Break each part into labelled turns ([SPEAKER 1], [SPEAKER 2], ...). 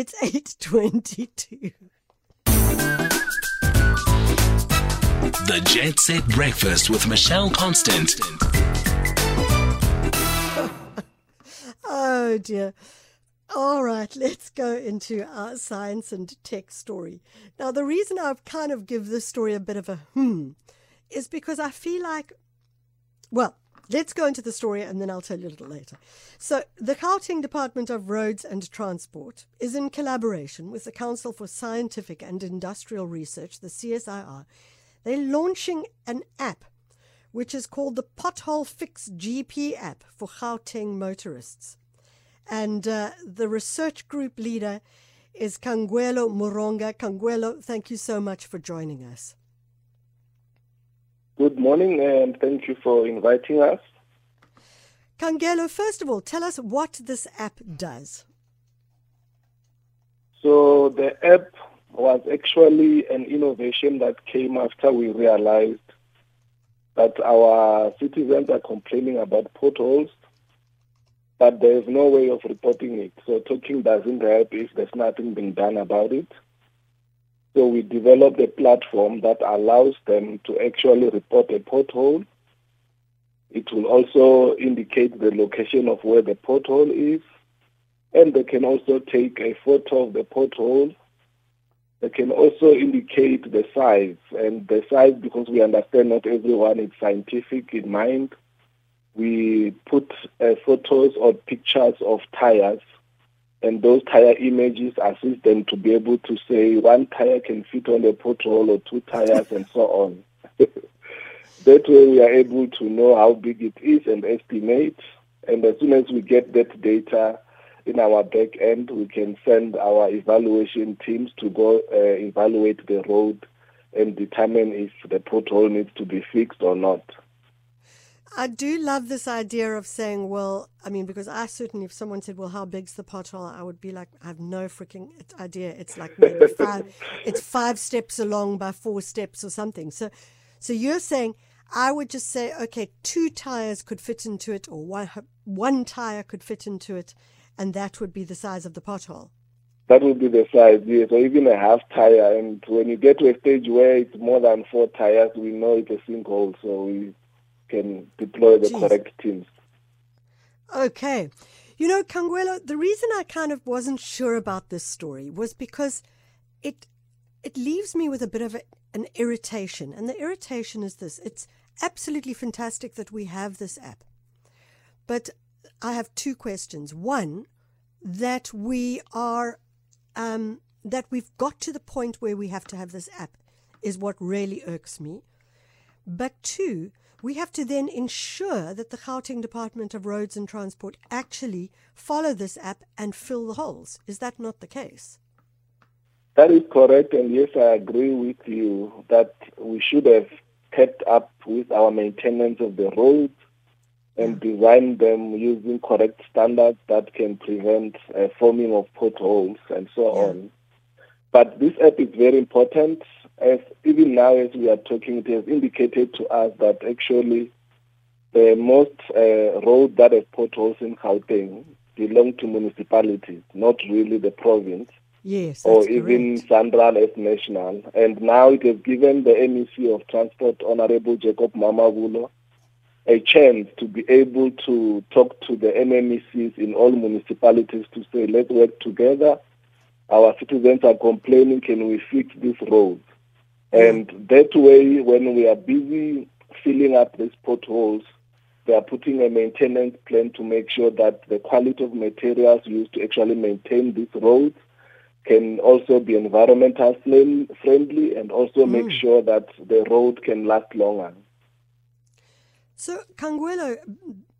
[SPEAKER 1] It's 822.
[SPEAKER 2] The Jet Set Breakfast with Michelle Constant.
[SPEAKER 1] Oh dear. All right, let's go into our science and tech story. Now, the reason I've kind of give this story a bit of a hmm is because I feel like, well, let's go into the story and then I'll tell you a little later. So, the Gauteng Department of Roads and Transport is in collaboration with the Council for Scientific and Industrial Research, the CSIR. They're launching an app which is called the Pothole Fix GP app for Gauteng motorists. And uh, the research group leader is Khangwelo Muronga. Khangwelo, thank you so much for joining us.
[SPEAKER 3] Good morning, and thank you for inviting us.
[SPEAKER 1] Khangwelo, first of all, tell us what this app does.
[SPEAKER 3] So, the app was actually an innovation that came after we realized that our citizens are complaining about potholes but there's no way of reporting it. So talking doesn't help if there's nothing being done about it. So we developed a platform that allows them to actually report a pothole. It will also indicate the location of where the pothole is. And they can also take a photo of the pothole. They can also indicate the size. And the size, because we understand not everyone is scientific in mind, we put uh, photos or pictures of tires and those tire images assist them to be able to say one tire can fit on a pothole or two tires and so on. that way we are able to know how big it is and estimate. And as soon as we get that data in our back end, we can send our evaluation teams to go uh, evaluate the road and determine if the pothole needs to be fixed or not.
[SPEAKER 1] I do love this idea of saying, well, I mean, because I certainly, if someone said, well, how big's the pothole, I would be like, I have no freaking idea. It's like maybe five, it's five steps along by four steps or something. So, so you're saying, I would just say, okay, two tires could fit into it, or one, one tire could fit into it, and that would be the size of the pothole.
[SPEAKER 3] That would be the size, yes, or even a half tire. And when you get to a stage where it's more than four tires, we know it's a sinkhole. So we can deploy the Jeez. correct teams.
[SPEAKER 1] Okay. You know, Khangwelo, the reason I kind of wasn't sure about this story was because it it leaves me with a bit of a, an irritation. And the irritation is this it's absolutely fantastic that we have this app. But I have two questions. One, that we are um, that we've got to the point where we have to have this app is what really irks me. But two, we have to then ensure that the Gauteng Department of Roads and Transport actually follow this app and fill the holes. Is that not the case?
[SPEAKER 3] That is correct, and yes, I agree with you that we should have kept up with our maintenance of the roads and yeah. design them using correct standards that can prevent uh, forming of potholes and so yeah. on. But this app is very important as even now as we are talking, it has indicated to us that actually the most uh, roads that have potholes in Gauteng belong to municipalities, not really the province.
[SPEAKER 1] Yes,
[SPEAKER 3] or even SANRAL as national. And now it has given the MEC of Transport, Honorable Jacob Mamabolo, a chance to be able to talk to the MMECs in all municipalities to say, let's work together. Our citizens are complaining, can we fix these roads? And that way, when we are busy filling up these potholes, they are putting a maintenance plan to make sure that the quality of materials used to actually maintain these roads can also be environmental friendly and also mm. make sure that the road can last longer.
[SPEAKER 1] So, Khangwelo,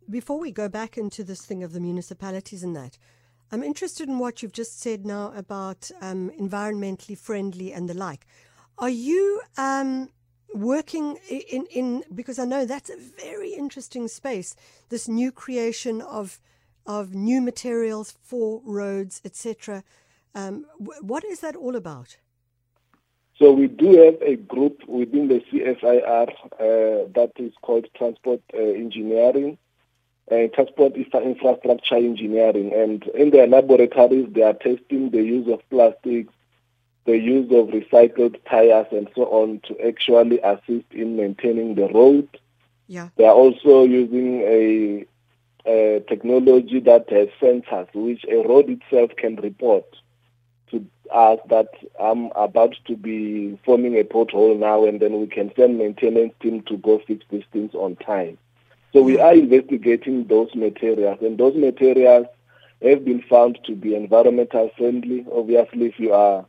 [SPEAKER 1] before we go back into this thing of the municipalities and that, I'm interested in what you've just said now about um, environmentally friendly and the like. Are you um, working in, in because I know that's a very interesting space. This new creation of of new materials for roads, etc. Um, what is that all about?
[SPEAKER 3] So we do have a group within the CSIR uh, that is called Transport uh, Engineering, uh, transport infrastructure engineering. And in their laboratories, they are testing the use of plastics, the use of recycled tires, and so on to actually assist in maintaining the road.
[SPEAKER 1] Yeah.
[SPEAKER 3] They are also using a, a technology that has sensors, which a road itself can report to us that I'm about to be forming a pothole now, and then we can send maintenance team to go fix these things on time. So we are investigating those materials, and those materials have been found to be environmental friendly. Obviously, if you are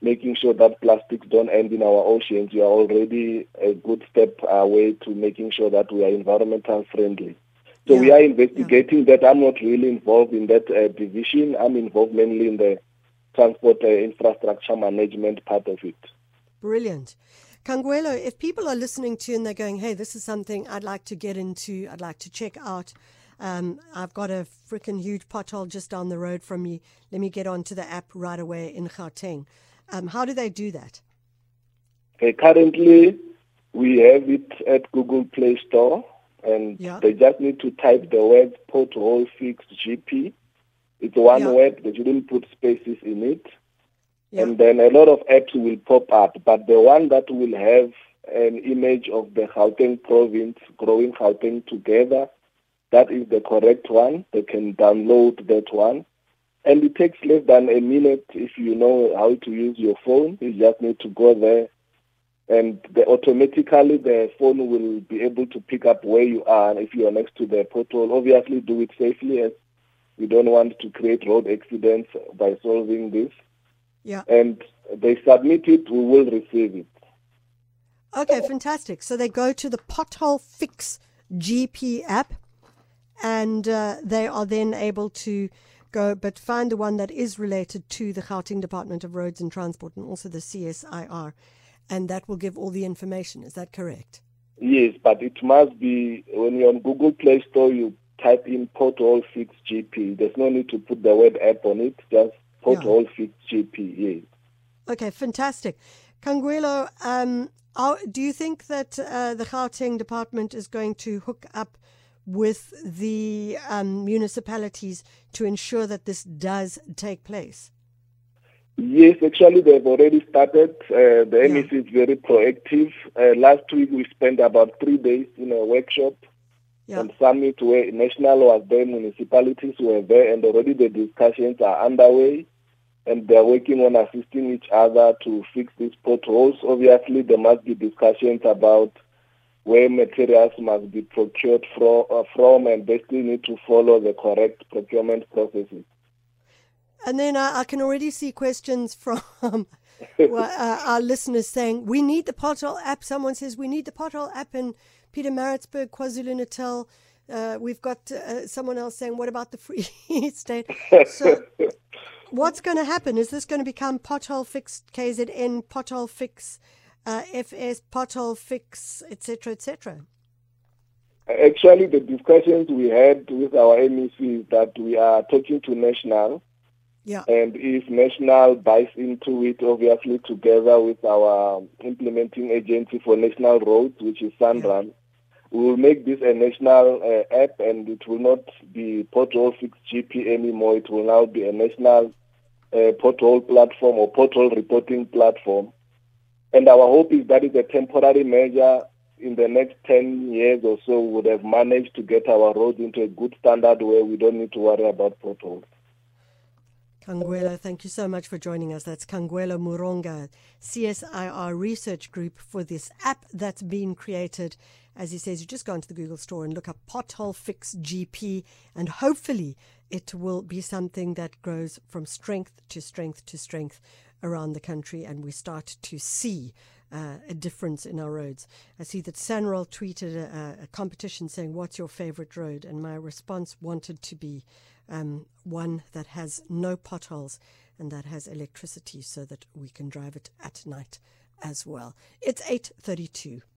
[SPEAKER 3] making sure that plastics don't end in our oceans, you are already a good step away to making sure that we are environmental friendly. So
[SPEAKER 1] Yeah.
[SPEAKER 3] we are investigating that. I'm not really involved in that uh, division. I'm involved mainly in the transport uh, infrastructure management part of it.
[SPEAKER 1] Brilliant. Khangwelo, if people are listening to you and they're going, hey, this is something I'd like to get into, I'd like to check out. Um, I've got a freaking huge pothole just down the road from me. Let me get onto the app right away in Gauteng. Um, how do they do that?
[SPEAKER 3] Uh, currently, we have it at Google Play Store, and
[SPEAKER 1] Yeah.
[SPEAKER 3] they just need to type the word pothole fix GP. It's one
[SPEAKER 1] Yeah.
[SPEAKER 3] word, they shouldn't put spaces in it.
[SPEAKER 1] Yeah.
[SPEAKER 3] And then a lot of apps will pop up, but the one that will have an image of the Gauteng province, growing Gauteng together, that is the correct one. They can download that one. And it takes less than a minute if you know how to use your phone. You just need to go there and the, automatically the phone will be able to pick up where you are if you are next to the pothole. Obviously do it safely as we don't want to create road accidents by solving this
[SPEAKER 1] yeah.
[SPEAKER 3] and they submit it, we will receive it.
[SPEAKER 1] Okay, fantastic. So they go to the Pothole Fix GP app and uh, they are then able to go but find the one that is related to the Gauteng Department of Roads and Transport and also the CSIR. And that will give all the information. Is that correct?
[SPEAKER 3] Yes, but it must be when you're on Google Play Store, you type in pothole fix GP. There's no need to put the word app on it, just pothole fix GP. Yes.
[SPEAKER 1] Okay, fantastic. Khangwelo, um, do you think that uh, the Gauteng department is going to hook up with the um, municipalities to ensure that this does take place?
[SPEAKER 3] Yes, actually, they've already started. Uh, the
[SPEAKER 1] Yeah.
[SPEAKER 3] MEC is very proactive. Uh, last week, we spent about three days in a workshop
[SPEAKER 1] Yeah.
[SPEAKER 3] and summit where national was there, municipalities were there, and already the discussions are underway. And they're working on assisting each other to fix these potholes. Obviously, there must be discussions about where materials must be procured from, uh, from and they still need to follow the correct procurement processes.
[SPEAKER 1] And then I, I can already see questions from well, uh, our listeners saying, We need the pothole app. Someone says, We need the pothole app in Pietermaritzburg, KwaZulu Natal. Uh, we've got uh, someone else saying, What about the Free State? So, what's going to happen? Is this going to become pothole fix KZN, pothole fix uh, FS, pothole fix, etc., etc.?
[SPEAKER 3] Actually, the discussions we had with our MEC is that we are talking to National,
[SPEAKER 1] Yeah.
[SPEAKER 3] and if National buys into it, obviously together with our implementing agency for national roads, which is SANRAL, we will make this a national uh, app, and it will not be pothole fix GP anymore. It will now be a national uh, pothole platform or pothole reporting platform. And our hope is that is a temporary measure in the next 10 years or so we would have managed to get our roads into a good standard where we don't need to worry about potholes.
[SPEAKER 1] Khangwelo, thank you so much for joining us. That's Khangwelo Muronga, CSIR research group for this app that's been created. As he says, you just go into the Google store and look up Pothole Fix GP, and hopefully it will be something that grows from strength to strength to strength around the country, and we start to see uh, a difference in our roads. I see that Sanral tweeted a, a competition saying, What's your favorite road? And my response wanted to be um, one that has no potholes and that has electricity so that we can drive it at night as well. It's 8:32.